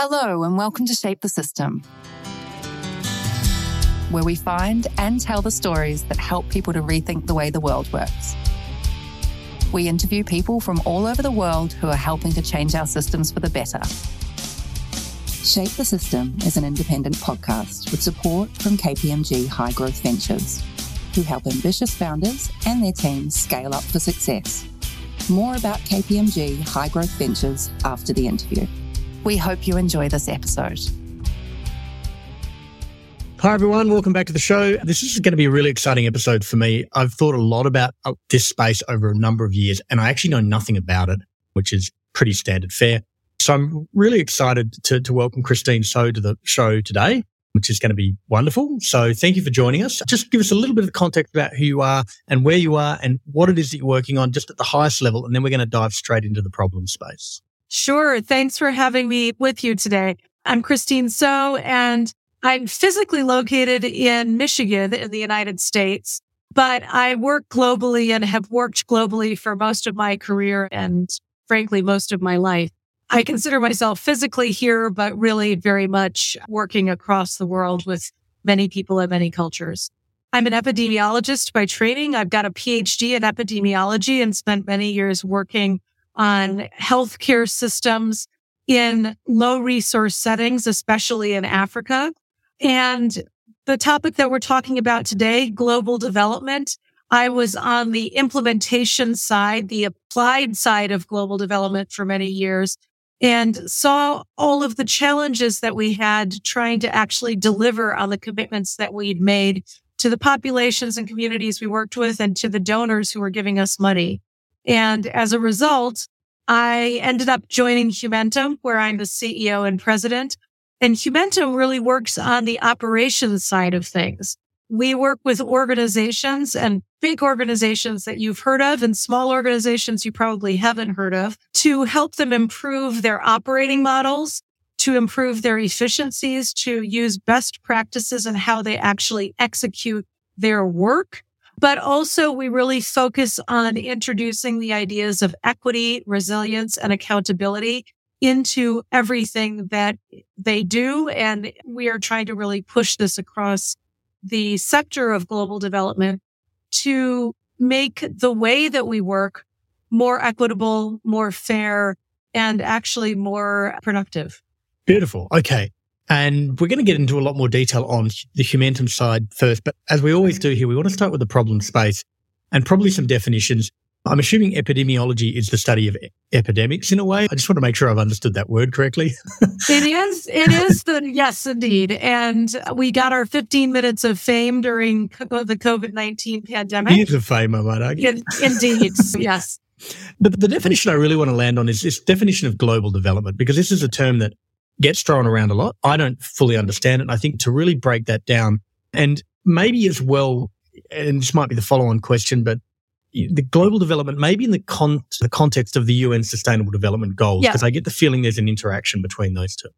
Hello, and welcome to Shape the System, where we find and tell the stories that help people to rethink the way the world works. We interview people from all over the world who are helping to change our systems for the better. Shape the System is an independent podcast with support from KPMG High Growth Ventures, who help ambitious founders and their teams scale up for success. More about KPMG High Growth Ventures after the interview. We hope you enjoy this episode. Hi, everyone. Welcome back to the show. This is going to be a really exciting episode for me. I've thought a lot about uh, this space over a number of years, and I actually know nothing about it, which is pretty standard fare. So I'm really excited to, to welcome Christine Sow to the show today, which is going to be wonderful. So thank you for joining us. Just give us a little bit of context about who you are and where you are and what it is that you're working on just at the highest level. And then we're going to dive straight into the problem space. Sure. Thanks for having me with you today. I'm Christine Sow, and I'm physically located in Michigan in the United States, but I work globally and have worked globally for most of my career and frankly, most of my life. I consider myself physically here, but really very much working across the world with many people and many cultures. I'm an epidemiologist by training. I've got a PhD in epidemiology and spent many years working on healthcare systems in low resource settings, especially in Africa. And the topic that we're talking about today, global development, I was on the implementation side, the applied side of global development for many years and saw all of the challenges that we had trying to actually deliver on the commitments that we'd made to the populations and communities we worked with and to the donors who were giving us money. And as a result, I ended up joining Humentum, where I'm the CEO and president. And Humentum really works on the operations side of things. We work with organizations and big organizations that you've heard of and small organizations you probably haven't heard of to help them improve their operating models, to improve their efficiencies, to use best practices and how they actually execute their work but also we really focus on introducing the ideas of equity, resilience, and accountability into everything that they do. And we are trying to really push this across the sector of global development to make the way that we work more equitable, more fair, and actually more productive. Beautiful. Okay. And we're going to get into a lot more detail on the Humentum side first. But as we always do here, we want to start with the problem space and probably some definitions. I'm assuming epidemiology is the study of epidemics in a way. I just want to make sure I've understood that word correctly. it is. It is the yes, indeed. And we got our 15 minutes of fame during the COVID 19 pandemic. Years of fame, I might argue. In, indeed. yes. But the definition I really want to land on is this definition of global development, because this is a term that gets thrown around a lot. I don't fully understand it. And I think to really break that down and maybe as well, and this might be the follow on question, but the global development, maybe in the, con- the context of the UN Sustainable Development Goals, because yeah. I get the feeling there's an interaction between those two.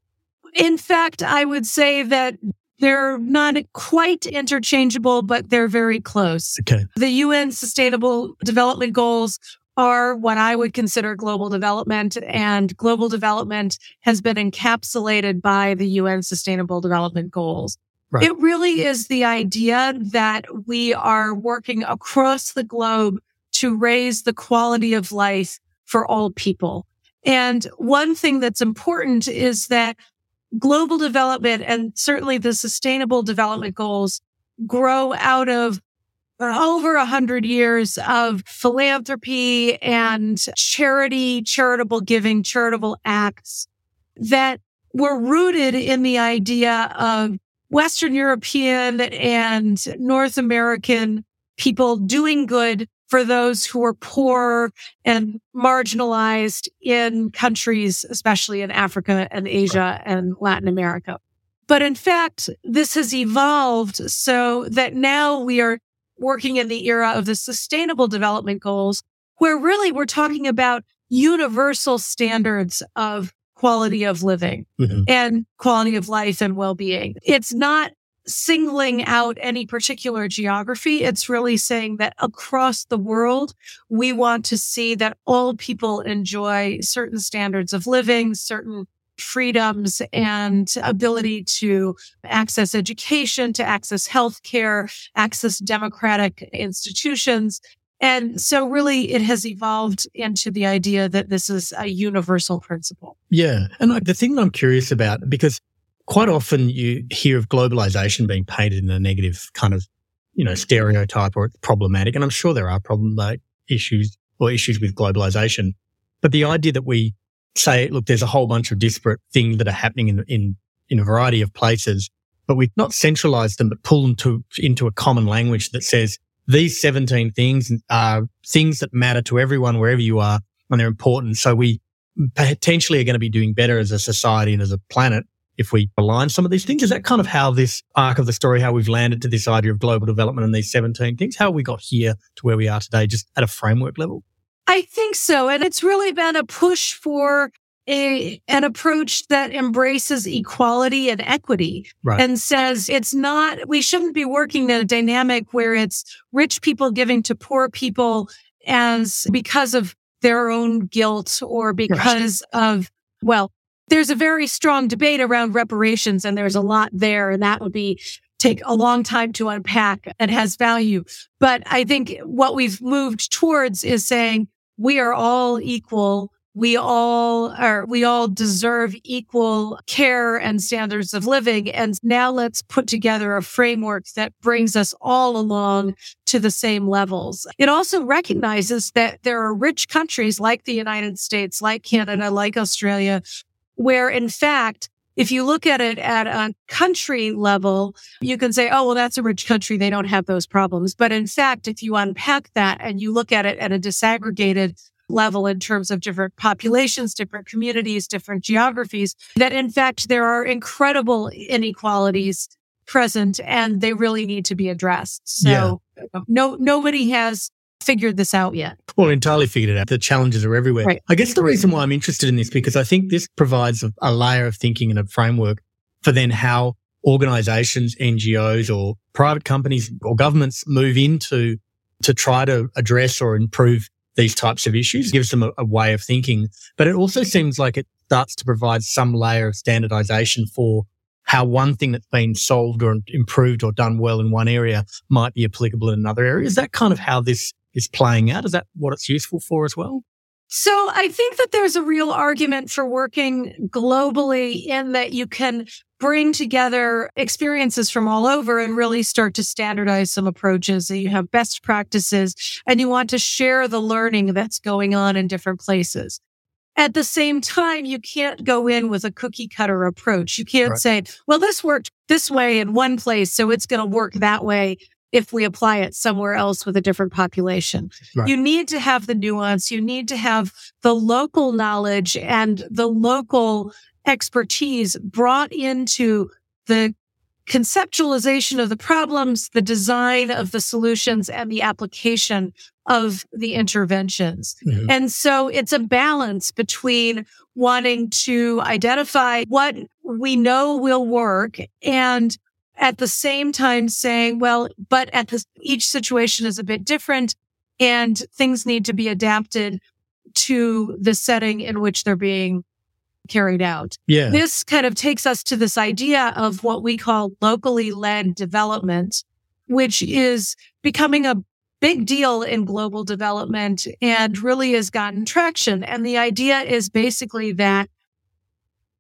In fact, I would say that they're not quite interchangeable, but they're very close. Okay. The UN Sustainable Development Goals are what I would consider global development. And global development has been encapsulated by the UN Sustainable Development Goals. Right. It really is the idea that we are working across the globe to raise the quality of life for all people. And one thing that's important is that global development and certainly the sustainable development goals grow out of over a hundred years of philanthropy and charity, charitable giving, charitable acts that were rooted in the idea of Western European and North American people doing good for those who are poor and marginalized in countries, especially in Africa and Asia and Latin America. But in fact, this has evolved so that now we are working in the era of the sustainable development goals, where really we're talking about universal standards of quality of living mm-hmm. and quality of life and well-being. It's not singling out any particular geography. It's really saying that across the world, we want to see that all people enjoy certain standards of living, certain freedoms and ability to access education, to access healthcare, access democratic institutions. And so really it has evolved into the idea that this is a universal principle. Yeah. And the thing that I'm curious about, because quite often you hear of globalization being painted in a negative kind of, you know, stereotype or it's problematic. And I'm sure there are problem like issues or issues with globalization. But the idea that we say, look, there's a whole bunch of disparate things that are happening in, in, in a variety of places, but we've not centralized them, but pull them to, into a common language that says these 17 things are things that matter to everyone wherever you are and they're important. So we potentially are going to be doing better as a society and as a planet if we align some of these things. Is that kind of how this arc of the story, how we've landed to this idea of global development and these 17 things? How we got here to where we are today, just at a framework level? I think so. And it's really been a push for a, an approach that embraces equality and equity right. and says it's not, we shouldn't be working in a dynamic where it's rich people giving to poor people as because of their own guilt or because right. of, well, there's a very strong debate around reparations and there's a lot there and that would be take a long time to unpack and has value. But I think what we've moved towards is saying we are all equal. We all are, we all deserve equal care and standards of living. And now let's put together a framework that brings us all along to the same levels. It also recognizes that there are rich countries like the United States, like Canada, like Australia, where in fact, if you look at it at a country level, you can say, oh, well, that's a rich country. They don't have those problems. But in fact, if you unpack that and you look at it at a disaggregated level in terms of different populations, different communities, different geographies, that in fact, there are incredible inequalities present and they really need to be addressed. So yeah. no, nobody has figured this out yet. Well, entirely figured it out. The challenges are everywhere. Right. I guess the reason why I'm interested in this because I think this provides a, a layer of thinking and a framework for then how organizations, NGOs or private companies or governments move into to try to address or improve these types of issues, it gives them a, a way of thinking. But it also seems like it starts to provide some layer of standardization for how one thing that's been solved or improved or done well in one area might be applicable in another area. Is that kind of how this is playing out? Is that what it's useful for as well? So I think that there's a real argument for working globally in that you can bring together experiences from all over and really start to standardize some approaches. That you have best practices and you want to share the learning that's going on in different places. At the same time, you can't go in with a cookie cutter approach. You can't right. say, well, this worked this way in one place, so it's going to work that way if we apply it somewhere else with a different population. Right. You need to have the nuance. You need to have the local knowledge and the local expertise brought into the conceptualization of the problems, the design of the solutions and the application of the interventions. Mm-hmm. And so it's a balance between wanting to identify what we know will work and at the same time saying, well, but at this, each situation is a bit different and things need to be adapted to the setting in which they're being carried out. Yeah. This kind of takes us to this idea of what we call locally led development, which is becoming a big deal in global development and really has gotten traction. And the idea is basically that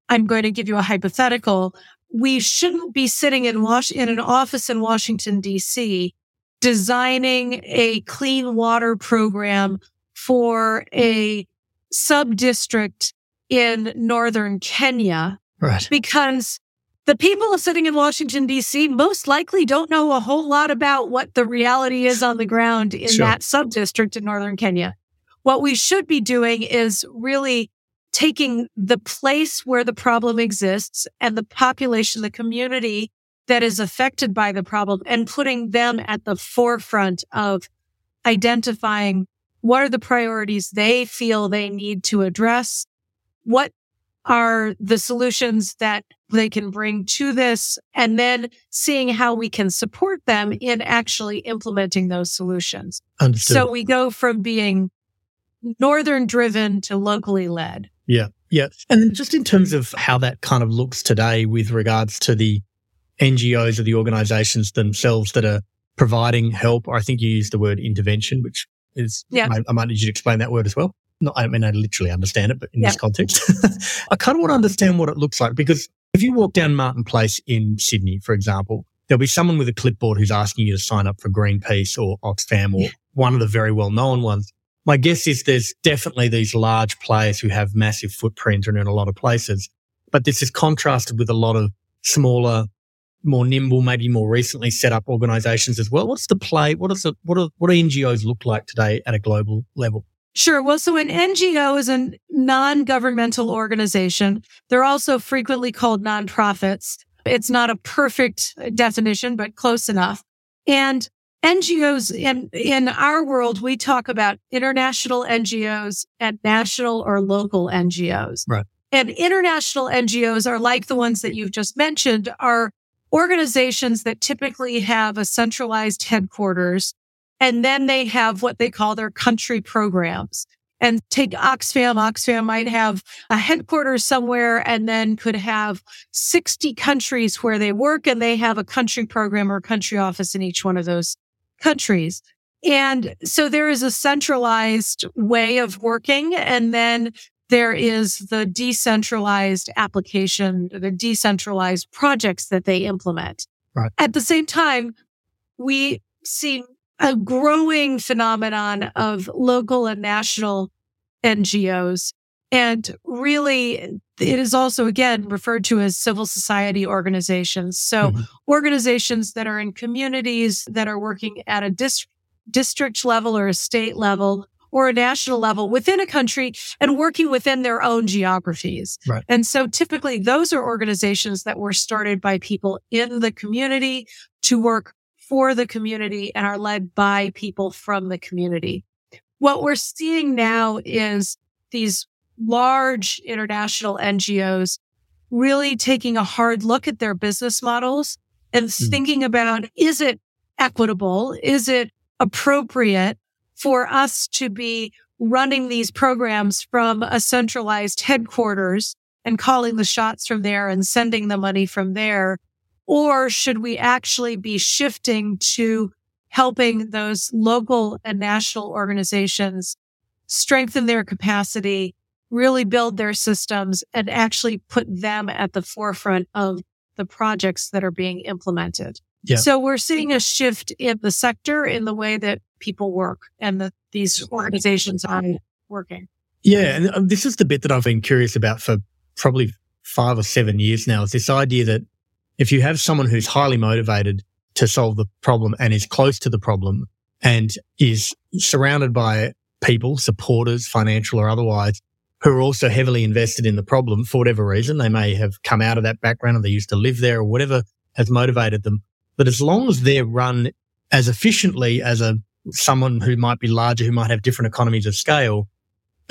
I'm going to give you a hypothetical we shouldn't be sitting in Wash in an office in Washington DC designing a clean water program for a sub district in northern Kenya. Right. Because the people sitting in Washington DC most likely don't know a whole lot about what the reality is on the ground in sure. that sub district in northern Kenya. What we should be doing is really taking the place where the problem exists and the population, the community that is affected by the problem and putting them at the forefront of identifying what are the priorities they feel they need to address? What are the solutions that they can bring to this and then seeing how we can support them in actually implementing those solutions. Understood. So we go from being northern driven to locally led. Yeah. Yeah. And then just in terms of how that kind of looks today with regards to the NGOs or the organizations themselves that are providing help, I think you used the word intervention, which is, yeah. I, I might need you to explain that word as well. Not, I mean, I literally understand it, but in yeah. this context, I kind of want to understand what it looks like because if you walk down Martin Place in Sydney, for example, there'll be someone with a clipboard who's asking you to sign up for Greenpeace or Oxfam or yeah. one of the very well known ones. My guess is there's definitely these large players who have massive footprint and in a lot of places, but this is contrasted with a lot of smaller, more nimble, maybe more recently set up organizations as well. What's the play? What is the, what are, what do NGOs look like today at a global level? Sure. Well, so an NGO is a non-governmental organization. They're also frequently called nonprofits. It's not a perfect definition, but close enough. And NGOs in, in our world, we talk about international NGOs and national or local NGOs. Right. And international NGOs are like the ones that you've just mentioned are organizations that typically have a centralized headquarters and then they have what they call their country programs. And take Oxfam. Oxfam might have a headquarters somewhere and then could have 60 countries where they work and they have a country program or country office in each one of those countries. And so there is a centralized way of working. And then there is the decentralized application, the decentralized projects that they implement. Right. At the same time, we see a growing phenomenon of local and national NGOs. And really, it is also again referred to as civil society organizations. So mm-hmm. organizations that are in communities that are working at a dis- district level or a state level or a national level within a country and working within their own geographies. Right. And so typically those are organizations that were started by people in the community to work for the community and are led by people from the community. What we're seeing now is these large international NGOs really taking a hard look at their business models and mm. thinking about, is it equitable? Is it appropriate for us to be running these programs from a centralized headquarters and calling the shots from there and sending the money from there or should we actually be shifting to helping those local and national organizations strengthen their capacity, really build their systems and actually put them at the forefront of the projects that are being implemented. Yeah. So we're seeing a shift in the sector in the way that people work and that these organizations are working. Yeah. And um, this is the bit that I've been curious about for probably five or seven years now is this idea that if you have someone who's highly motivated to solve the problem and is close to the problem and is surrounded by people, supporters, financial or otherwise, who are also heavily invested in the problem for whatever reason. They may have come out of that background or they used to live there or whatever has motivated them. But as long as they're run as efficiently as a someone who might be larger, who might have different economies of scale,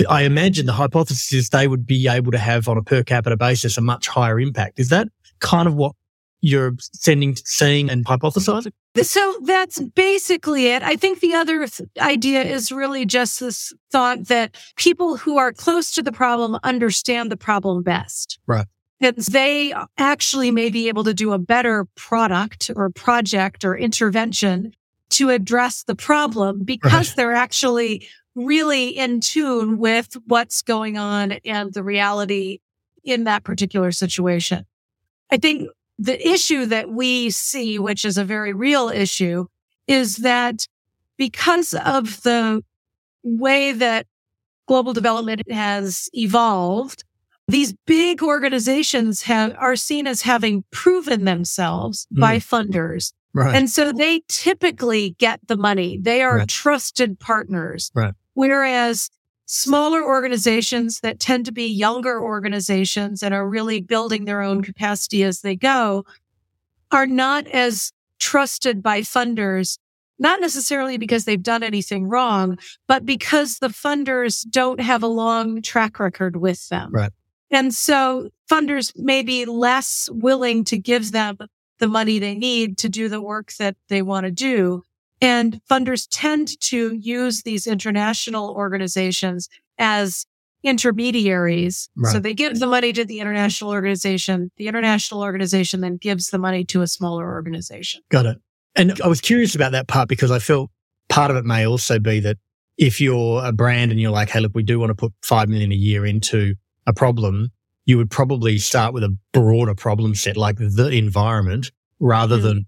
I imagine the hypothesis is they would be able to have on a per capita basis a much higher impact. Is that kind of what you're sending, seeing and hypothesizing? So that's basically it. I think the other th- idea is really just this thought that people who are close to the problem understand the problem best. Right. And they actually may be able to do a better product or project or intervention to address the problem because right. they're actually really in tune with what's going on and the reality in that particular situation. I think the issue that we see, which is a very real issue, is that because of the way that global development has evolved, these big organizations have, are seen as having proven themselves mm. by funders. Right. And so they typically get the money. They are right. trusted partners. Right. Whereas smaller organizations that tend to be younger organizations and are really building their own capacity as they go are not as trusted by funders, not necessarily because they've done anything wrong, but because the funders don't have a long track record with them. Right. And so funders may be less willing to give them the money they need to do the work that they want to do and funders tend to use these international organizations as intermediaries. Right. So they give the money to the international organization. The international organization then gives the money to a smaller organization. Got it. And I was curious about that part because I felt part of it may also be that if you're a brand and you're like, hey, look, we do want to put five million a year into a problem, you would probably start with a broader problem set like the environment rather Mm. than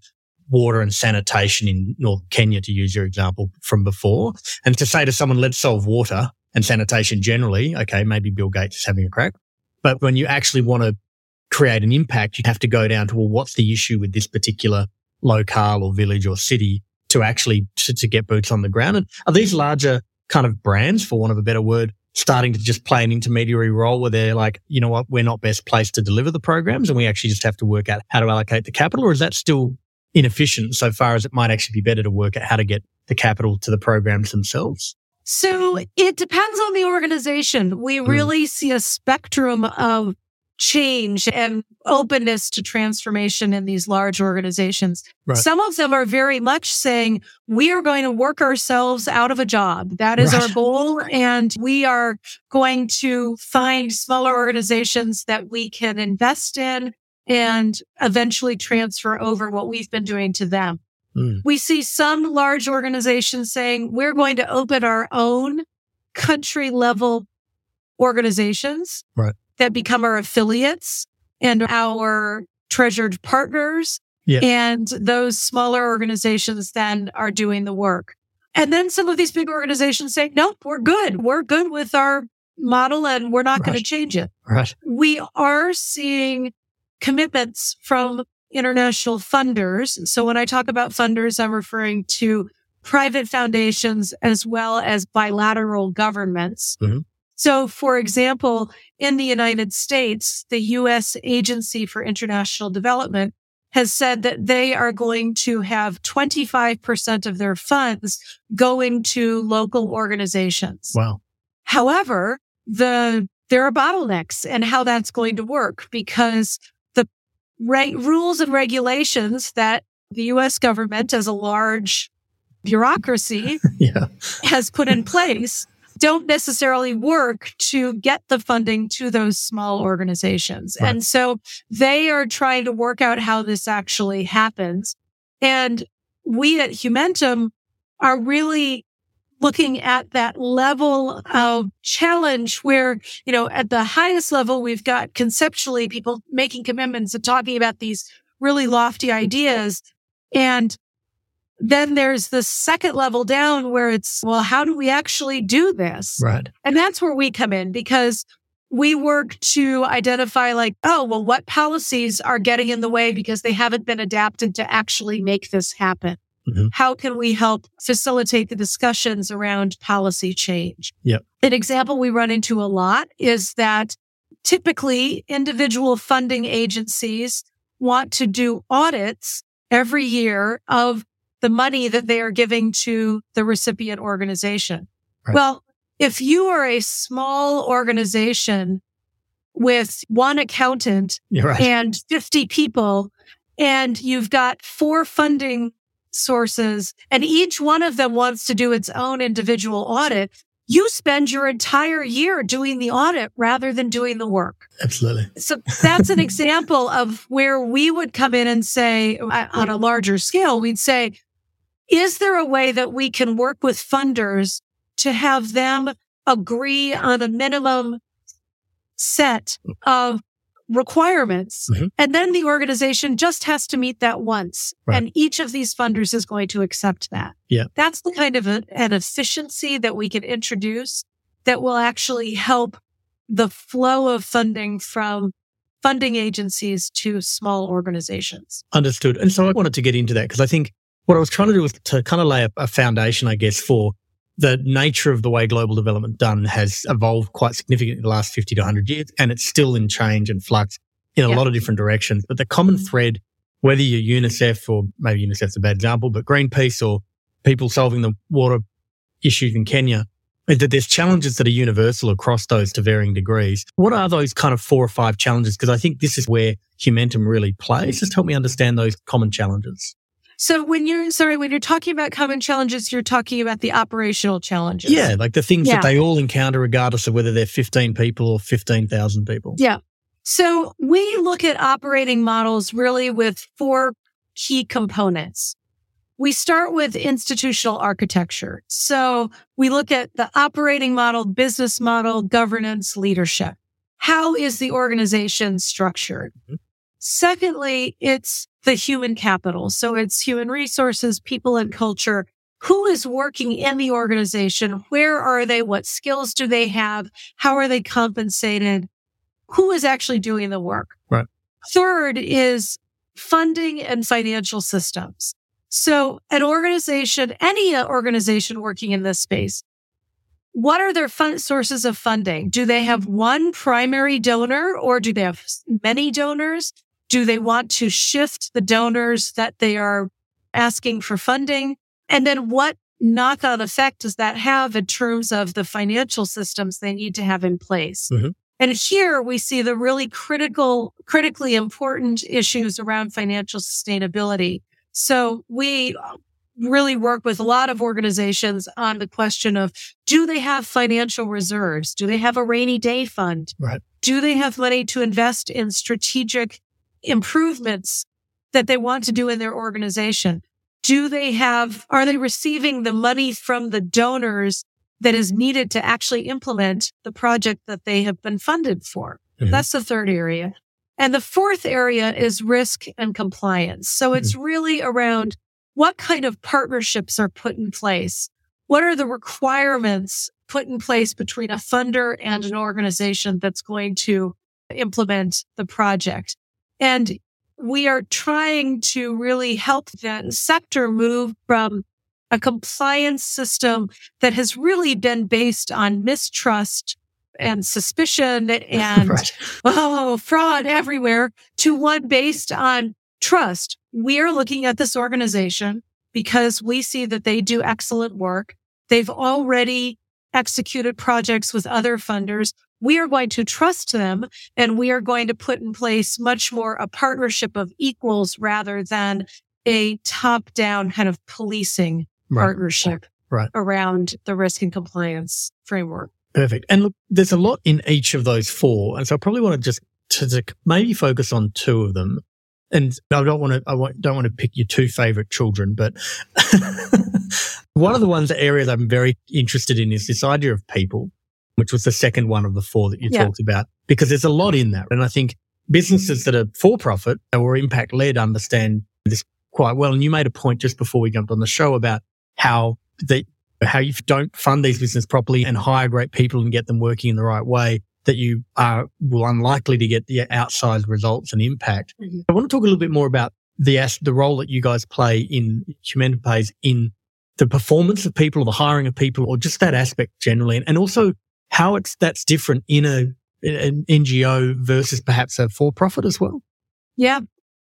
water and sanitation in North Kenya, to use your example from before. And to say to someone, let's solve water and sanitation generally, okay, maybe Bill Gates is having a crack. But when you actually want to create an impact, you have to go down to, well, what's the issue with this particular locale or village or city to actually to, to get boots on the ground? And are these larger kind of brands, for want of a better word, starting to just play an intermediary role where they're like, you know what, we're not best placed to deliver the programs and we actually just have to work out how to allocate the capital? Or is that still inefficient so far as it might actually be better to work out how to get the capital to the programs themselves? So it depends on the organization. We Mm. really see a spectrum of change and openness to transformation in these large organizations. Right. Some of them are very much saying, we are going to work ourselves out of a job. That is our goal. And we are going to find smaller organizations that we can invest in and eventually transfer over what we've been doing to them. Mm. We see some large organizations saying we're going to open our own country level organizations Right. that become our affiliates and our treasured partners. Yeah. And those smaller organizations then are doing the work. And then some of these big organizations say, nope, we're good. We're good with our model and we're not going to change it Right. we are seeing commitments from international funders. So when I talk about funders, I'm referring to private foundations as well as bilateral governments. Mhm. So for example, in the United States, the U.S. Agency for International Development has said that they are going to have 25% of their funds going to local organizations. Wow. However, the there are bottlenecks and how that's going to work because re- rules and regulations that the US government as a large bureaucracy Yeah. has put in place don't necessarily work to get the funding to those small organizations. Right. And so they are trying to work out how this actually happens. And we at Humentum are really looking at that level of challenge where, you know, at the highest level, we've got conceptually people making commitments and talking about these really lofty ideas. And then there's the second level down where it's, well, how do we actually do this? Right. And that's where we come in because we work to identify like, oh, well, what policies are getting in the way because they haven't been adapted to actually make this happen? Mhm. How can we help facilitate the discussions around policy change? Yep. An example we run into a lot is that typically individual funding agencies want to do audits every year of the money that they are giving to the recipient organization. Right. Well, if you are a small organization with one accountant right. and 50 people and you've got four funding sources and each one of them wants to do its own individual audit, you spend your entire year doing the audit rather than doing the work. Absolutely. So that's an example of where we would come in and say, on a larger scale, we'd say, is there a way that we can work with funders to have them agree on a minimum set of requirements? Mhm. And then the organization just has to meet that once. Right. And each of these funders is going to accept that. Yeah. That's the kind of a, an efficiency that we can introduce that will actually help the flow of funding from funding agencies to small organizations. Understood. And so I wanted to get into that because I think what I was trying to do was to kind of lay a, a foundation, I guess, for the nature of the way global development done has evolved quite significantly in the last 50 to 100 years, and it's still in change and flux in a Yeah. lot of different directions. But the common thread, whether you're UNICEF or maybe UNICEF's a bad example, but Greenpeace or people solving the water issues in Kenya, is that there's challenges that are universal across those to varying degrees. What are those kind of four or five challenges? Because I think this is where Humentum really plays. Just help me understand those common challenges. So when you're sorry, when you're talking about common challenges, you're talking about the operational challenges. Yeah, like the things Yeah. that they all encounter, regardless of whether they're 15 people or 15,000 people. Yeah. So we look at operating models really with four key components. We start with institutional architecture. So we look at the operating model, business model, governance, leadership. How is the organization structured? Mhm. Secondly, it's the human capital. So it's human resources, people and culture. Who is working in the organization? Where are they? What skills do they have? How are they compensated? Who is actually doing the work? Right. Third is funding and financial systems. So an organization, any organization working in this space, what are their fund sources of funding? Do they have one primary donor or do they have many donors? Do they want to shift the donors that they are asking for funding? And then what knock on effect does that have in terms of the financial systems they need to have in place? Mhm. And here we see the really critical, critically important issues around financial sustainability. So we really work with a lot of organizations on the question of do they have financial reserves? Do they have a rainy day fund? Right. Do they have money to invest in strategic improvements that they want to do in their organization? Do they have, are they receiving the money from the donors that is needed to actually implement the project that they have been funded for? Mhm. That's the third area. And the fourth area is risk and compliance. So it's really around what kind of partnerships are put in place? What are the requirements put in place between a funder and an organization that's going to implement the project? And we are trying to really help that sector move from a compliance system that has really been based on mistrust and suspicion and right. oh, fraud everywhere to one based on trust. We are looking at this organization because we see that they do excellent work. They've already executed projects with other funders. We are going to trust them and we are going to put in place much more a partnership of equals rather than a top down kind of policing Right. partnership Right. around the risk and compliance framework. Perfect. And look, there's a lot in each of those four. And so I probably want to just to, to maybe focus on two of them. And I don't want to, I don't want to pick your two favorite children, but one of the ones, the areas I'm very interested in is this idea of people, which was the second one of the four that you Yeah. talked about, because there's a lot in that. And I think businesses that are for profit or impact led understand this quite well. And you made a point just before we jumped on the show about how they, how you don't fund these businesses properly and hire great people and get them working in the right way, that you are well, unlikely to get the outsized results and impact. Mhm. I want to talk a little bit more about the the role that you guys play in Human Pays in the performance of people, or the hiring of people, or just that aspect generally, and, and also how it's that's different in a an NGO versus perhaps a for profit as well. Yeah.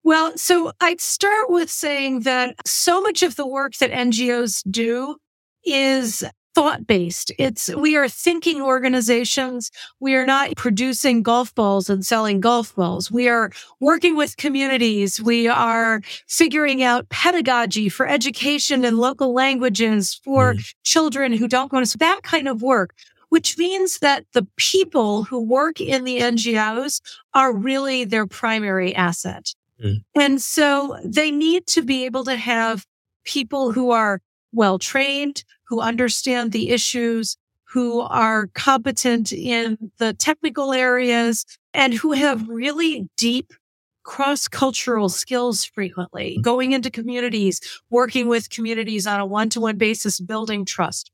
Well, so I'd start with saying that so much of the work that NGOs do is thought based. It's, we are thinking organizations. We are not producing golf balls and selling golf balls. We are working with communities. We are figuring out pedagogy for education in local languages for mm. children who don't go to school, that kind of work. Which means that the people who work in the NGOs are really their primary asset. Mm. And so they need to be able to have people who are well trained, who understand the issues, who are competent in the technical areas, and who have really deep cross cultural skills frequently, going into communities, working with communities on a one to one basis, building trust.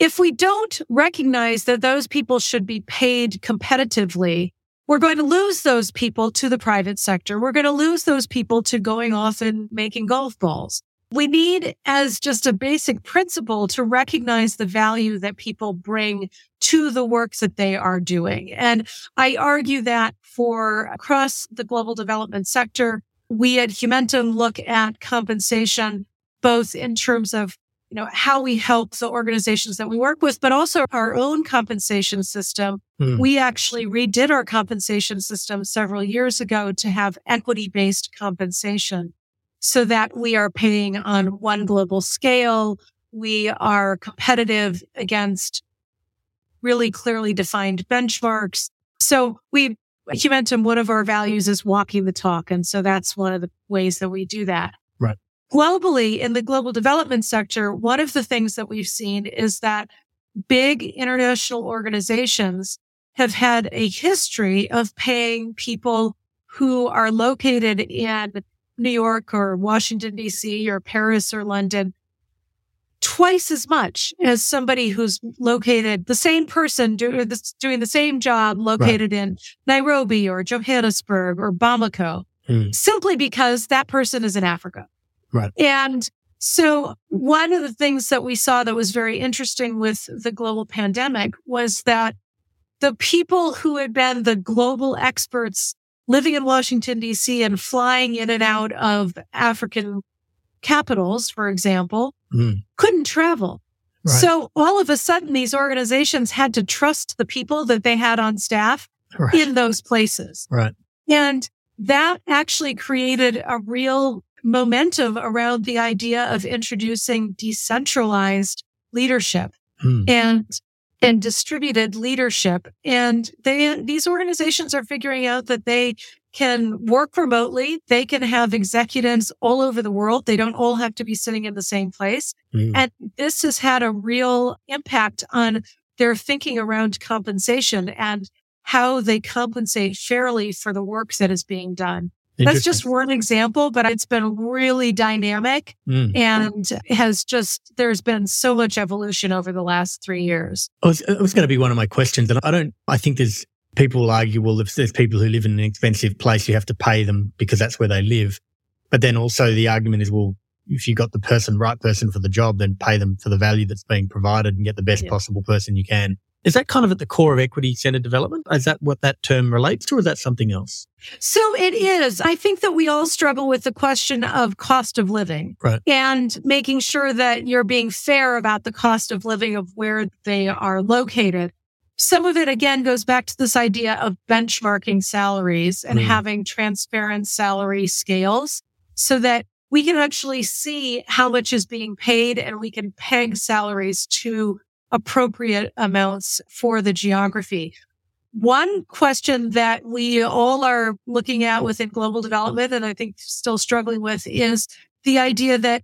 If we don't recognize that those people should be paid competitively, we're going to lose those people to the private sector. We're going to lose those people to going off and making golf balls. We need, as just a basic principle, to recognize the value that people bring to the work that they are doing. And I argue that for across the global development sector, we at Humentum look at compensation both in terms of you know how we help the organizations that we work with, but also our own compensation system Hmm. we actually redid our compensation system several years ago to have equity based compensation. so that we are paying on one global scale. We are competitive against really clearly defined benchmarks. So we, Humentum, one of our values is walking the talk. And so that's one of the ways that we do that. Globally, in the global development sector, one of the things that we've seen is that big international organizations have had a history of paying people who are located in New York or Washington, DC or Paris or London twice as much as somebody who's located the same person do, doing the same job located right. in Nairobi or Johannesburg or Bamako, mm. simply because that person is in Africa. Right. And so one of the things that we saw that was very interesting with the global pandemic was that the people who had been the global experts living in Washington, DC and flying in and out of African capitals, for example, mm. couldn't travel. Right. So all of a sudden, these organizations had to trust the people that they had on staff right. in those places. Right. And that actually created a real momentum around the idea of introducing decentralized leadership mm. and and distributed leadership. And they, these organizations are figuring out that they can work remotely. They can have executives all over the world. They don't all have to be sitting in the same place. Mm. And this has had a real impact on their thinking around compensation and how they compensate fairly for the work that is being done. That's just one example, but it's been really dynamic mm. and has just, there's been so much evolution over the last three years. it was, was going to be one of my questions. And I don't, I think there's people will argue, well, if there's people who live in an expensive place, you have to pay them because that's where they live. But then also the argument is, well, if you got the person, right person for the job, then pay them for the value that's being provided and get the best yeah. possible person you can. Is that kind of at the core of equity centered development? Is that what that term relates to, or is that something else? So it is. I think that we all struggle with the question of cost of living right. and making sure that you're being fair about the cost of living of where they are located. Some of it again goes back to this idea of benchmarking salaries and mm. having transparent salary scales so that we can actually see how much is being paid and we can peg salaries to appropriate amounts for the geography. One question that we all are looking at within global development, and I think still struggling with, is the idea that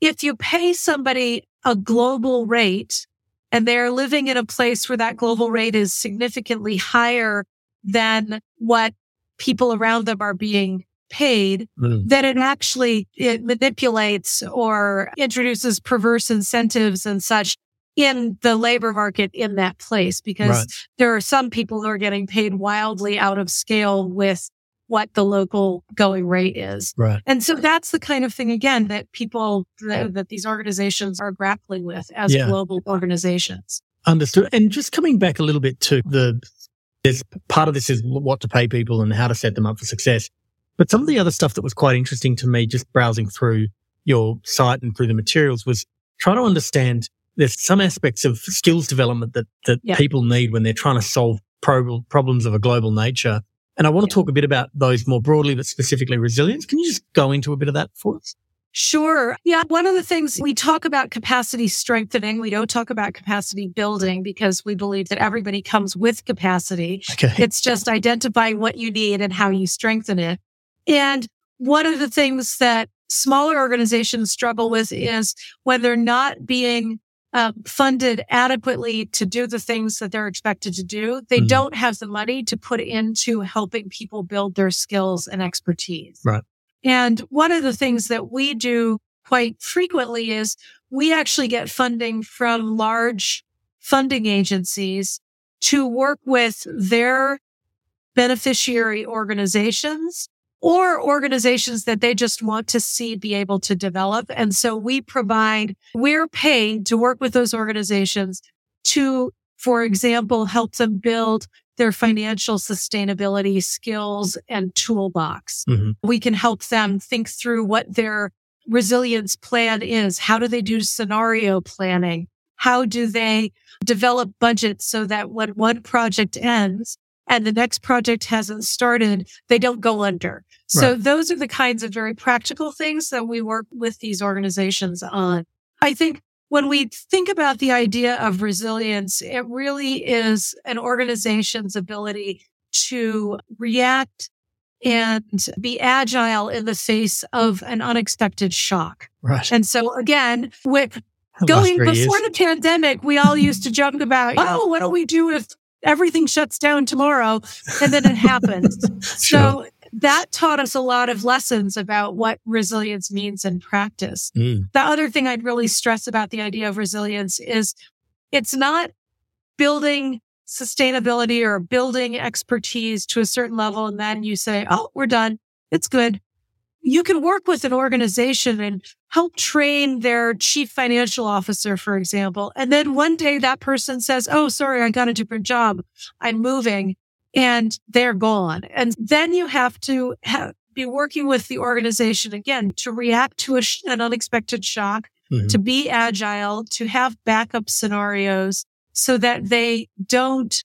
if you pay somebody a global rate and they're living in a place where that global rate is significantly higher than what people around them are being paid, mm. that it actually it manipulates or introduces perverse incentives and such in the labor market in that place because right. there are some people who are getting paid wildly out of scale with what the local going rate is. Right. And so that's the kind of thing again that people that, that these organizations are grappling with as yeah. global organizations. Understood. And just coming back a little bit to the there's part of this is what to pay people and how to set them up for success. But some of the other stuff that was quite interesting to me just browsing through your site and through the materials was trying to understand there's some aspects of skills development that, that yeah. people need when they're trying to solve pro- problems of a global nature. And I want to yeah. talk a bit about those more broadly, but specifically resilience. Can you just go into a bit of that for us? Sure. Yeah. One of the things we talk about capacity strengthening, we don't talk about capacity building because we believe that everybody comes with capacity. Okay. It's just identifying what you need and how you strengthen it. And one of the things that smaller organizations struggle with is when they're not being uh, funded adequately to do the things that they're expected to do. They mm-hmm. don't have the money to put into helping people build their skills and expertise. Right. And one of the things that we do quite frequently is we actually get funding from large funding agencies to work with their beneficiary organizations or organizations that they just want to see be able to develop. And so we provide, we're paid to work with those organizations to, for example, help them build their financial sustainability skills and toolbox. Mm-hmm. We can help them think through what their resilience plan is. How do they do scenario planning? How do they develop budgets so that when one project ends, and the next project hasn't started, they don't go under. So Right. those are the kinds of very practical things that we work with these organizations on. I think when we think about the idea of resilience, it really is an organization's ability to react and be agile in the face of an unexpected shock. Right. And so again, with going before years. the pandemic, we all used to joke about, oh, what do we do if everything shuts down tomorrow? And then it happens. Sure. So that taught us a lot of lessons about what resilience means in practice. Mm, The other thing I'd really stress about the idea of resilience is it's not building sustainability or building expertise to a certain level. And then you say, Oh, we're done. It's good. You can work with an organization and help train their chief financial officer, for example. And then one day that person says, Oh, sorry, I got a different job. I'm moving and they're gone. And then you have to ha- be working with the organization again to react to a sh- an unexpected shock, mhm. to be agile, to have backup scenarios so that they don't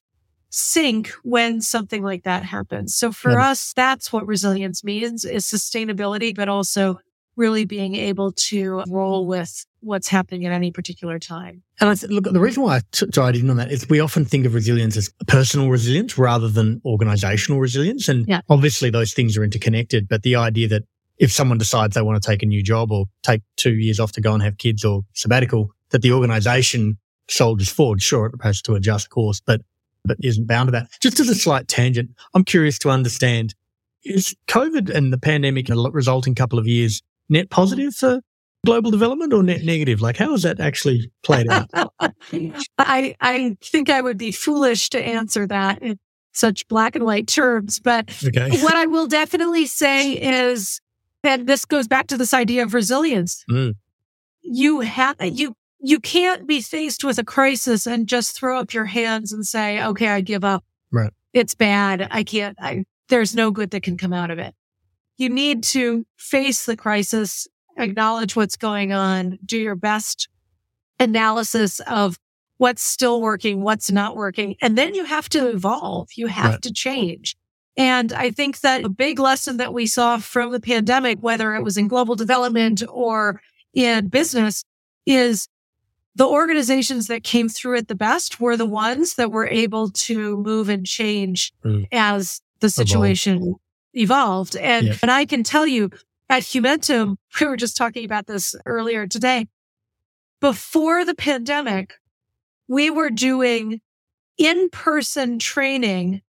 sink when something like that happens. So for Yeah. us, that's what resilience means is sustainability, but also really being able to roll with what's happening at any particular time. And I th- look, the reason why I t- tied in on that is we often think of resilience as personal resilience rather than organizational resilience. And Yeah. obviously those things are interconnected, but the idea that if someone decides they want to take a new job or take two years off to go and have kids or sabbatical, that the organization soldiers forward, sure, it has to adjust course, but, but isn't bound to that. Just as a slight tangent, I'm curious to understand, is COVID and the pandemic and the resulting couple of years net positive for global development or net negative? Like how has that actually played out? I, I think I would be foolish to answer that in such black and white terms, but Okay. what I will definitely say is, that this goes back to this idea of resilience. Mm. You have, you, you can't be faced with a crisis and just throw up your hands and say, okay, I give up. Right. It's bad. I can't, I, there's no good that can come out of it. You need to face the crisis, acknowledge what's going on, do your best analysis of what's still working, what's not working. And then you have to evolve. You have Right. to change. And I think that a big lesson that we saw from the pandemic, whether it was in global development or in business, is the organizations that came through it the best were the ones that were able to move and change Mm. as the situation evolved. And, Yeah. and I can tell you at Humentum, we were just talking about this earlier today. Before the pandemic, we were doing in-person training,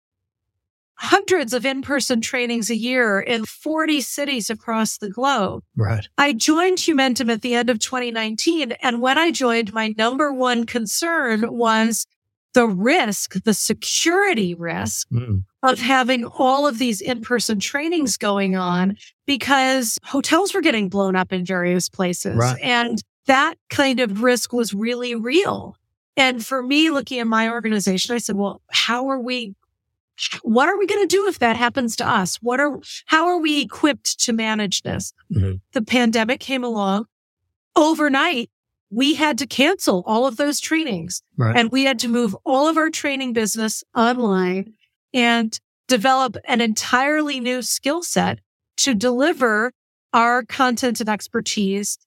hundreds of in-person trainings a year in 40 cities across the globe. Right. I joined Humentum at the end of 2019. And when I joined, my number one concern was the risk, the security risk Mm. of having all of these in-person trainings going on because hotels were getting blown up in various places. Right. And that kind of risk was really real. And for me, looking at my organization, I said, well, how are we, what are we going to do if that happens to us? What are, how are we equipped to manage this? Mhm. The pandemic came along overnight. We had to cancel all of those trainings Right. and we had to move all of our training business online and develop an entirely new skill set to deliver our content and expertise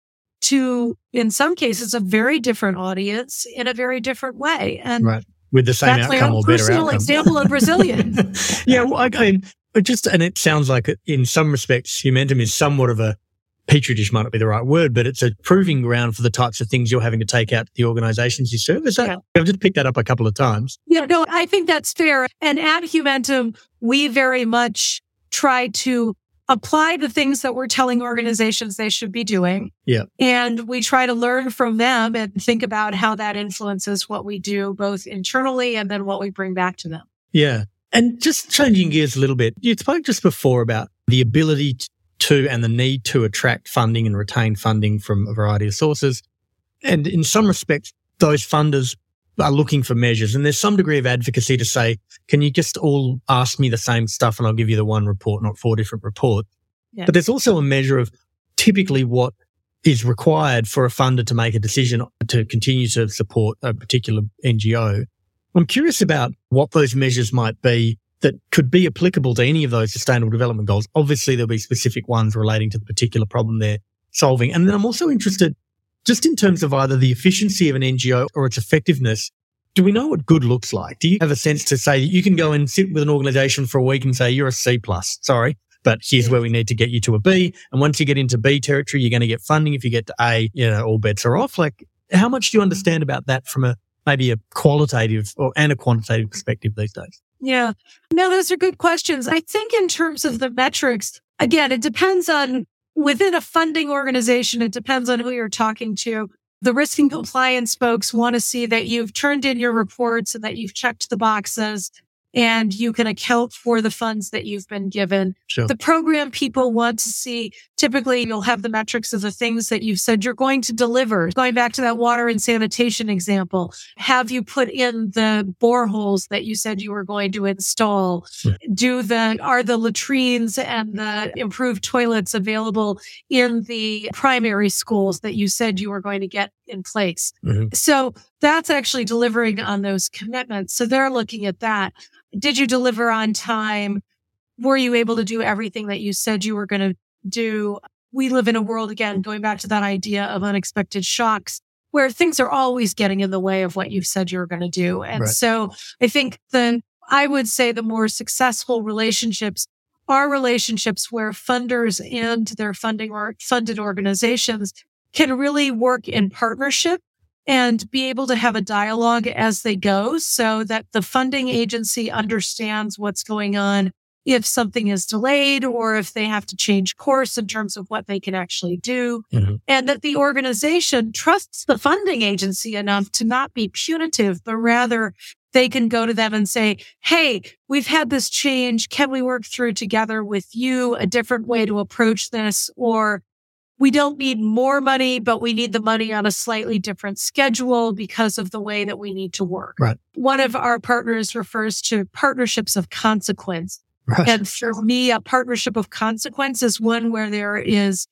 to, in some cases, a very different audience in a very different way. And Right. With the same that's outcome or better personal outcome. example of resilience. yeah. Well, I, I, it just, and it sounds like in some respects, Humentum is somewhat of a petri dish might not be the right word, but it's a proving ground for the types of things you're having to take out to the organizations you serve. Is that, Yeah. I've just picked that up a couple of times. Yeah, no, I think that's fair. And at Humentum, we very much try to apply the things that we're telling organizations they should be doing. Yeah. And we try to learn from them and think about how that influences what we do both internally and then what we bring back to them. Yeah. And just changing gears a little bit, you spoke just before about the ability to and the need to attract funding and retain funding from a variety of sources. And in some respects, those funders are looking for measures. And there's some degree of advocacy to say, can you just all ask me the same stuff and I'll give you the one report, not four different reports? Yeah. But there's also a measure of typically what is required for a funder to make a decision to continue to support a particular NGO. I'm curious about what those measures might be that could be applicable to any of those sustainable development goals. Obviously, there'll be specific ones relating to the particular problem they're solving. And then I'm also interested just in terms of either the efficiency of an NGO or its effectiveness. Do we know what good looks like? Do you have a sense to say that you can go and sit with an organization for a week and say, you're a C plus, sorry, but here's where we need to get you to a B. And once you get into B territory, you're going to get funding. If you get to A, you know, all bets are off. Like, how much do you understand about that from a maybe a qualitative or and a quantitative perspective these days? Yeah. No, those are good questions. I think in terms of the metrics, again, it depends on within a funding organization, it depends on who you're talking to. The risk and compliance folks want to see that you've turned in your reports and that you've checked the boxes and you can account for the funds that you've been given. Sure. The program people want to see, typically you'll have the metrics of the things that you've said you're going to deliver. Going back to that water and sanitation example, have you put in the boreholes that you said you were going to install? Do the, are the latrines and the improved toilets available in the primary schools that you said you were going to get in place? Mm-hmm. So that's actually delivering on those commitments. So they're looking at that. Did you deliver on time? Were you able to do everything that you said you were going to do? We live in a world, again, going back to that idea of unexpected shocks where things are always getting in the way of what you've said you were going to do. And Right. so I think the, I would say the more successful relationships are relationships where funders and their funding or funded organizations can really work in partnership and be able to have a dialogue as they go so that the funding agency understands what's going on if something is delayed or if they have to change course in terms of what they can actually do Mhm. and that the organization trusts the funding agency enough to not be punitive, but rather they can go to them and say, Hey, we've had this change. Can we work through together with you a different way to approach this? Or we don't need more money, but we need the money on a slightly different schedule because of the way that we need to work. Right. One of our partners refers to partnerships of consequence. Right. And for me, a partnership of consequence is one where there is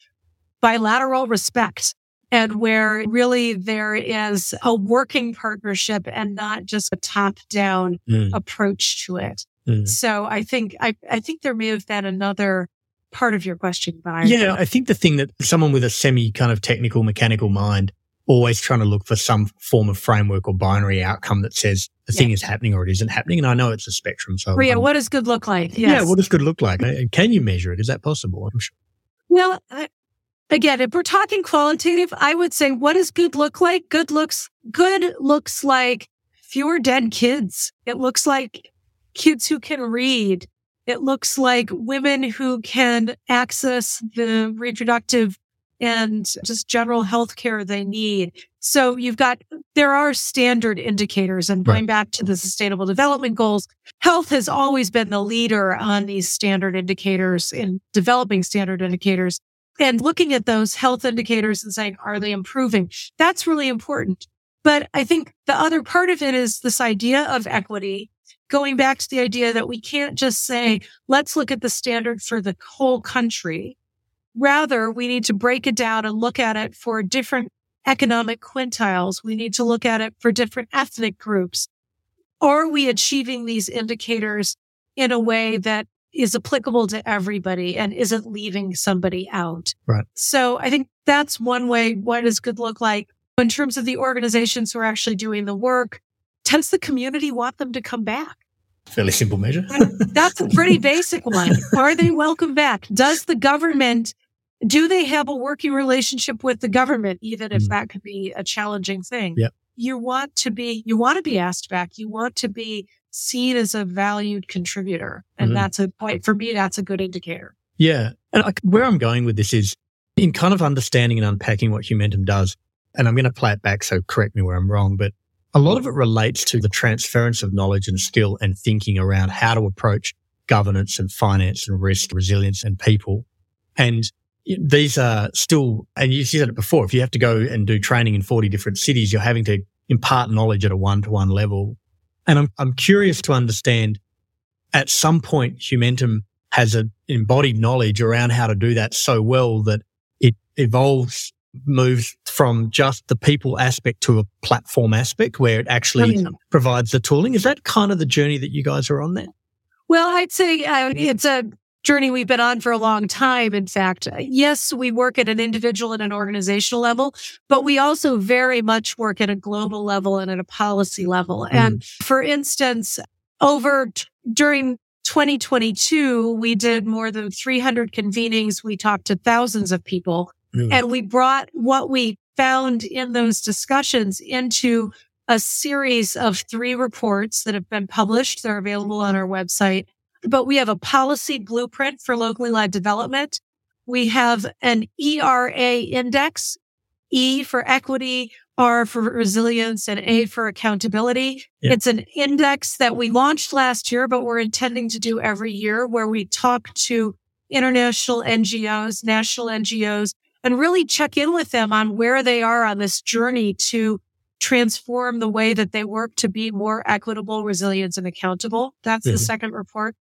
bilateral respect and where really there is a working partnership and not just a top down Mm, approach to it. mm. So I think, I, I think there may have been another part of your question, but I, Yeah, I think the thing that someone with a semi kind of technical mechanical mind always trying to look for some form of framework or binary outcome that says the thing is happening or it isn't happening. And I know it's a spectrum. So Ria, I'm- what does good look like? yeah, what does good look like? Uh, and Can you measure it? Is that possible? I'm sure. Well, I, again, if we're talking qualitative, I would say, what does good look like? Good looks, good looks like fewer dead kids. It looks like kids who can read. It looks like women who can access the reproductive and just general health care they need. So you've got, there are standard indicators and going back to the sustainable development goals, health has always been the leader on these standard indicators in developing standard indicators and looking at those health indicators and saying, are they improving? That's really important. But I think the other part of it is this idea of equity, going back to the idea that we can't just say, let's look at the standard for the whole country. Rather, we need to break it down and look at it for different economic quintiles. We need to look at it for different ethnic groups. Are we achieving these indicators in a way that is applicable to everybody and isn't leaving somebody out? Right. So I think that's one way. What does good look like in terms of the organizations who are actually doing the work? Does the community want them to come back? Fairly simple measure. That's a pretty basic one. Are they welcome back? Does the government, do they have a working relationship with the government, even if Mm. that could be a challenging thing? Yep. You want to be, you want to be asked back. You want to be seen as a valued contributor. And Mhm. that's a point for me. That's a good indicator. Yeah. And I, where I'm going with this is in kind of understanding and unpacking what Humentum does. And I'm going to play it back. So correct me where I'm wrong, but a lot of it relates to the transference of knowledge and skill and thinking around how to approach governance and finance and risk, resilience and people. And these are still, and you said it before, if you have to go and do training in 40 different cities, you're having to impart knowledge at a one to one level. And I'm, I'm curious to understand at some point, Humentum has an embodied knowledge around how to do that so well that it evolves, moves from just the people aspect to a platform aspect where it actually Oh, provides the tooling. Is that kind of the journey that you guys are on there? Well, I'd say uh, it's a journey we've been on for a long time. In fact, yes, we work at an individual and an organizational level, but we also very much work at a global level and at a policy level. Mm. And for instance, over t- during 2022, we did more than 300 convenings. We talked to thousands of people mm. and we brought what we found in those discussions into a series of three reports that have been published. They're available on our website but we have a policy blueprint for locally led development. We have an ERA index, E for equity, R for resilience, and A for accountability. It's an index that we launched last year, but we're intending to do every year where we talk to international NGOs, national NGOs, and really check in with them on where they are on this journey to transform the way that they work to be more equitable, resilient, and accountable. That's mm-hmm. the second report.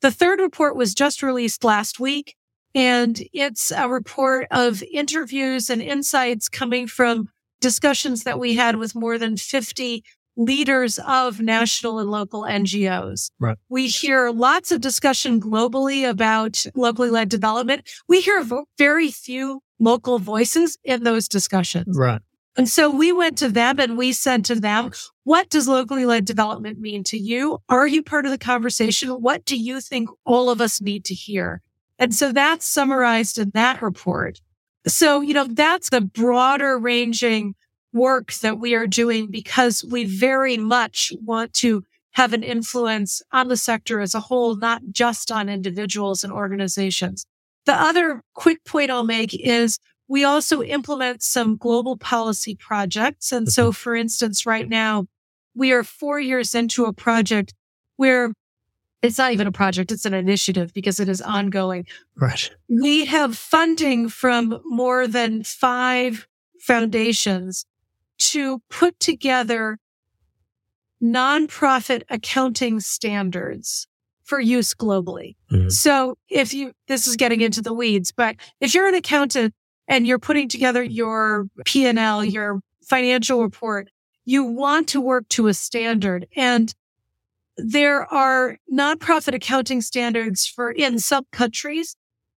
The third report was just released last week, and it's a report of interviews and insights coming from discussions that we had with more than 50 leaders of national and local NGOs. Right. We hear lots of discussion globally about locally led development. We hear very few local voices in those discussions. Right. And so we went to them and we said to them, what does locally led development mean to you? Are you part of the conversation? What do you think all of us need to hear? And so that's summarized in that report. So, you know, that's the broader ranging work that we are doing because we very much want to have an influence on the sector as a whole, not just on individuals and organizations. The other quick point I'll make is we also implement some global policy projects. And so, mm-hmm. for instance, right now, we are four years into a project where it's not even a project, it's an initiative because it is ongoing. Right. We have funding from more than five foundations to put together nonprofit accounting standards for use globally. Mm-hmm. So if you, this is getting into the weeds, but if you're an accountant and you're putting together your P&L, your financial report, you want to work to a standard. And there are nonprofit accounting standards for in some countries,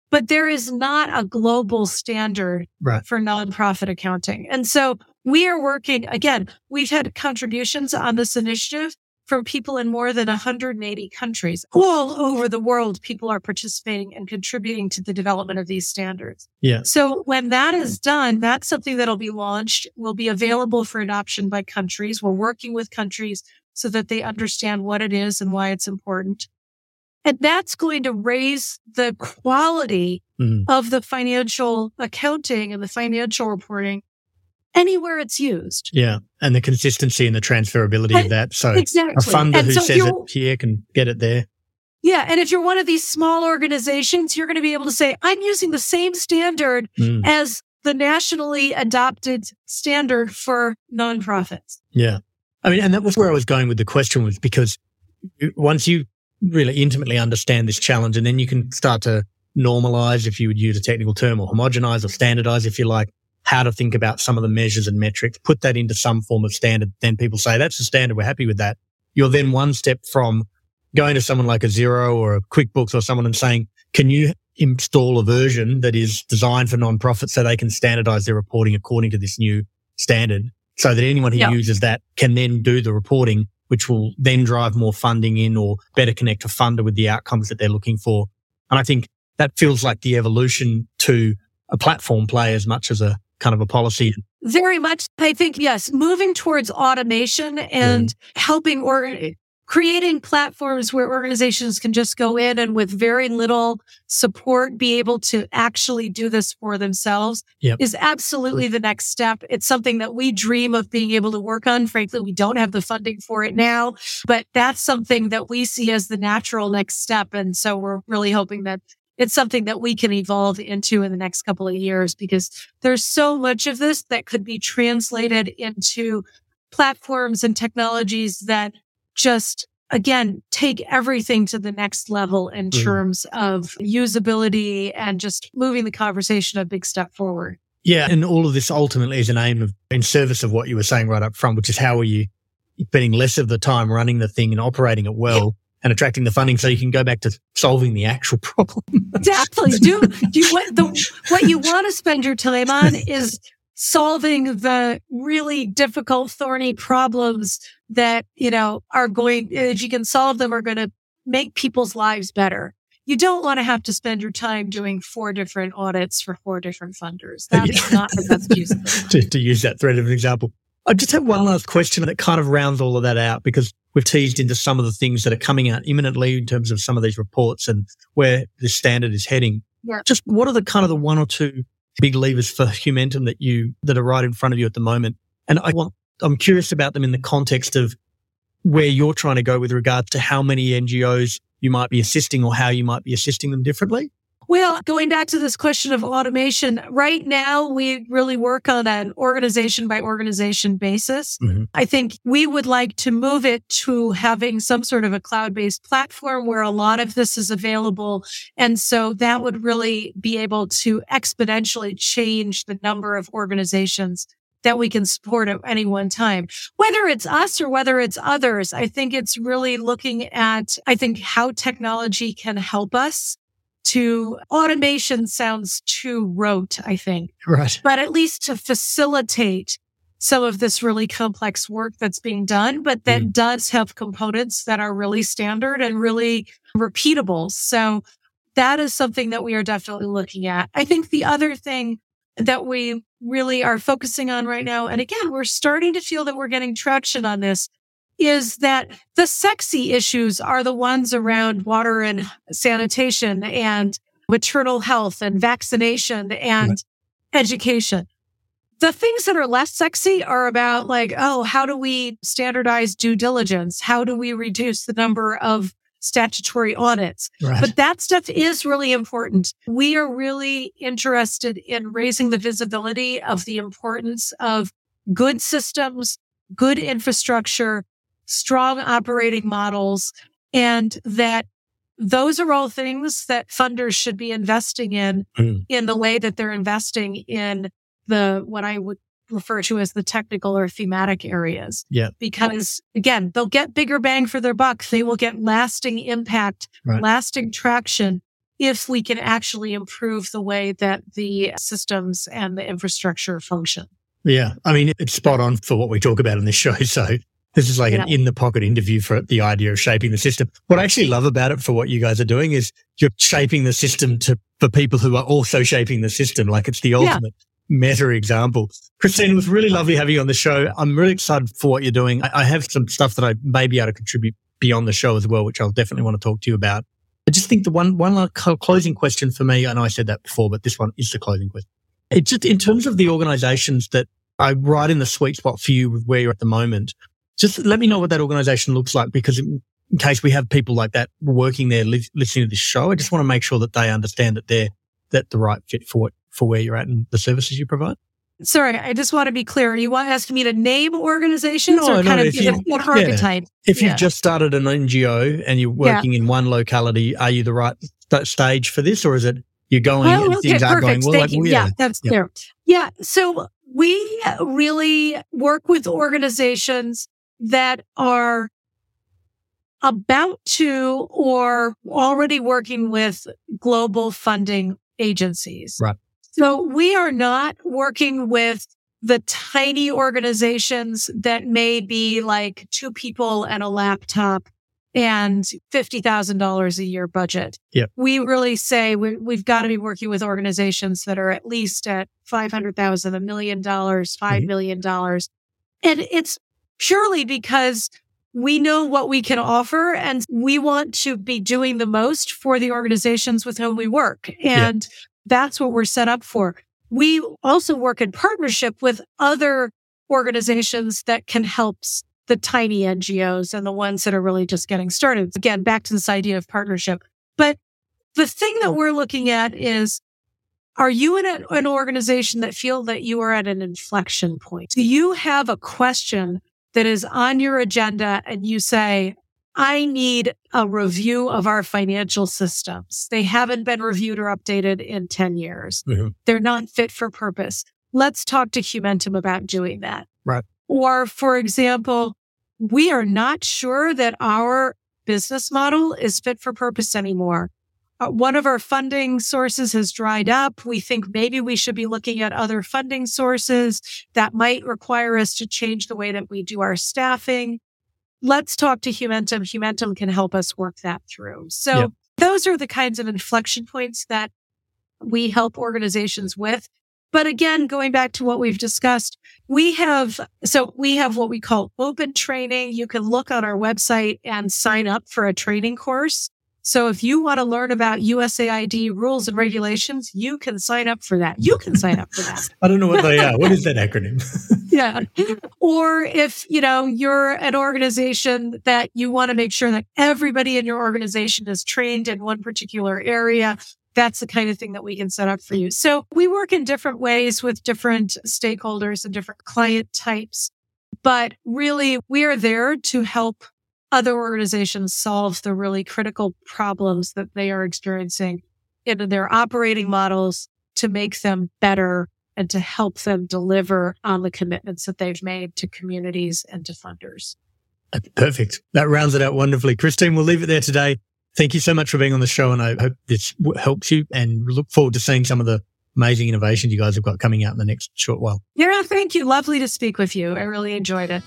but there is not a global standard right. for nonprofit accounting. And so we are working again, we've had contributions on this initiative from people in more than 180 countries all over the world. People are participating and contributing to the development of these standards. Yeah. So when that is done, that's something that'll be launched, will be available for adoption by countries. We're working with countries so that they understand what it is and why it's important. And that's going to raise the quality mm-hmm. of the financial accounting and the financial reporting anywhere it's used. Yeah. And the consistency and the transferability of that. So exactly. a funder and who so says it here can get it there. Yeah. And if you're one of these small organizations, you're going to be able to say, I'm using the same standard mm. as the nationally adopted standard for nonprofits. Yeah. I mean, and that was where I was going with the question was because once you really intimately understand this challenge and then you can start to normalize, if you would use a technical term, or homogenize or standardize, if you like, how to think about some of the measures and metrics, put that into some form of standard. Then people say, that's the standard. We're happy with that. You're then one step from going to someone like a Xero or a QuickBooks or someone and saying, can you install a version that is designed for nonprofits so they can standardize their reporting according to this new standard so that anyone who yep. uses that can then do the reporting, which will then drive more funding in or better connect a funder with the outcomes that they're looking for. And I think that feels like the evolution to a platform play as much as a kind of a policy. Very much. I think, yes, moving towards automation and mm. helping or creating platforms where organizations can just go in and with very little support be able to actually do this for themselves yep. is absolutely the next step. It's something that we dream of being able to work on. Frankly, we don't have the funding for it now, but that's something that we see as the natural next step. And so we're really hoping that it's something that we can evolve into in the next couple of years because there's so much of this that could be translated into platforms and technologies that just again take everything to the next level in mm. terms of usability and just moving the conversation a big step forward. Yeah, and all of this ultimately is an aim of in service of what you were saying right up front, which is how are you spending less of the time running the thing and operating it well and attracting the funding so you can go back to solving the actual problem. exactly. Do, do you, what, the, what you want to spend your time on is solving the really difficult, thorny problems that, you know, are going, if you can solve them, are going to make people's lives better. You don't want to have to spend your time doing four different audits for four different funders. That's yeah. not the best use to, to use that thread of an example. I just have one last question that kind of rounds all of that out because we've teased into some of the things that are coming out imminently in terms of some of these reports and where the standard is heading. Yeah. Just what are the kind of the one or two big levers for Humentum that you that are right in front of you at the moment? And I want I'm curious about them in the context of where you're trying to go with regards to how many NGOs you might be assisting or how you might be assisting them differently. Well, going back to this question of automation, right now we really work on an organization by organization basis. Mm-hmm. I think we would like to move it to having some sort of a cloud based platform where a lot of this is available. And so that would really be able to exponentially change the number of organizations that we can support at any one time. Whether it's us or whether it's others, I think it's really looking at, I think how technology can help us to automation sounds too rote, I think. Right. But at least to facilitate some of this really complex work that's being done, but that mm. does have components that are really standard and really repeatable. So that is something that we are definitely looking at. I think the other thing that we really are focusing on right now, and again, we're starting to feel that we're getting traction on this, is that the sexy issues are the ones around water and sanitation and maternal health and vaccination and right. education. The things that are less sexy are about like, oh, how do we standardize due diligence? How do we reduce the number of statutory audits? Right. But that stuff is really important. We are really interested in raising the visibility of the importance of good systems, good infrastructure, strong operating models, and that those are all things that funders should be investing in mm. in the way that they're investing in the what I would refer to as the technical or thematic areas. Yeah. Because again, they'll get bigger bang for their buck. They will get lasting impact, right. lasting traction if we can actually improve the way that the systems and the infrastructure function. Yeah. I mean, it's spot on for what we talk about in this show. So this is like an in the pocket interview for the idea of shaping the system. What I actually love about it for what you guys are doing is you're shaping the system to for people who are also shaping the system. Like it's the ultimate yeah. meta example. Christine, it was really lovely having you on the show. I'm really excited for what you're doing. I, I have some stuff that I may be able to contribute beyond the show as well, which I'll definitely want to talk to you about. I just think the one one closing question for me, I know I said that before, but this one is the closing question. It's just in terms of the organizations that are right in the sweet spot for you with where you're at the moment just let me know what that organization looks like because in, case we have people like that working there li- listening to this show, I just want to make sure that they understand that they're that the right fit for what, for where you're at and the services you provide. Sorry, I just want to be clear. You want asking me to name organizations no, or kind no, of you, what archetype? Yeah. If yeah. you've just started an NGO and you're working yeah. in one locality, are you the right st- stage for this, or is it you're going oh, and okay, things are going well? Like, well yeah, that's clear. Yeah, so we really work with organizations that are about to or already working with global funding agencies. Right. So we are not working with the tiny organizations that may be like two people and a laptop and $50,000 a year budget. Yep. We really say we, have got to be working with organizations that are at least at 500,000, a million dollars, 5 mm-hmm. million dollars. And it's purely because we know what we can offer and we want to be doing the most for the organizations with whom we work. And yeah. that's what we're set up for. We also work in partnership with other organizations that can help the tiny NGOs and the ones that are really just getting started. Again, back to this idea of partnership. But the thing that we're looking at is are you in a, an organization that feel that you are at an inflection point? Do you have a question that is on your agenda and you say, I need a review of our financial systems. They haven't been reviewed or updated in 10 years. Mm-hmm. They're not fit for purpose. Let's talk to Humentum about doing that. Right. Or, for example, we are not sure that our business model is fit for purpose anymore. Uh, one of our funding sources has dried up. We think maybe we should be looking at other funding sources that might require us to change the way that we do our staffing. Let's talk to Humentum. Humentum can help us work that through. So yep. those are the kinds of inflection points that we help organizations with. But again, going back to what we've discussed, we have, so we have what we call open training. You can look on our website and sign up for a training course. So if you want to learn about USAID rules and regulations, you can sign up for that. You can sign up for that. I don't know what they are. What is that acronym? yeah. Or if, you know, you're an organization that you want to make sure that everybody in your organization is trained in one particular area, that's the kind of thing that we can set up for you. So we work in different ways with different stakeholders and different client types, but really we are there to help other organizations solve the really critical problems that they are experiencing in their operating models to make them better and to help them deliver on the commitments that they've made to communities and to funders. Uh, perfect. That rounds it out wonderfully. Christine, we'll leave it there today. Thank you so much for being on the show. And I hope this helps you and look forward to seeing some of the amazing innovations you guys have got coming out in the next short while. Yeah, thank you. Lovely to speak with you. I really enjoyed it.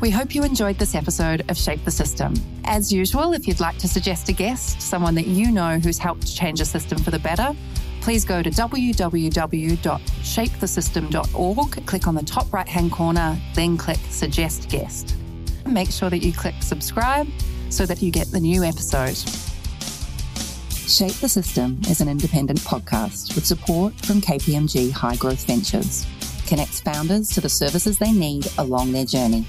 We hope you enjoyed this episode of Shape the System. As usual, if you'd like to suggest a guest, someone that you know who's helped change a system for the better, please go to www.shapethesystem.org, click on the top right hand corner, then click Suggest Guest. Make sure that you click subscribe so that you get the new episode. Shape the System is an independent podcast with support from KPMG High Growth Ventures. Connects founders to the services they need along their journey.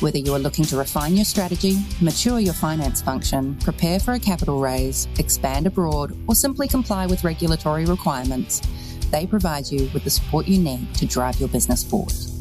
Whether you are looking to refine your strategy, mature your finance function, prepare for a capital raise, expand abroad, or simply comply with regulatory requirements, they provide you with the support you need to drive your business forward.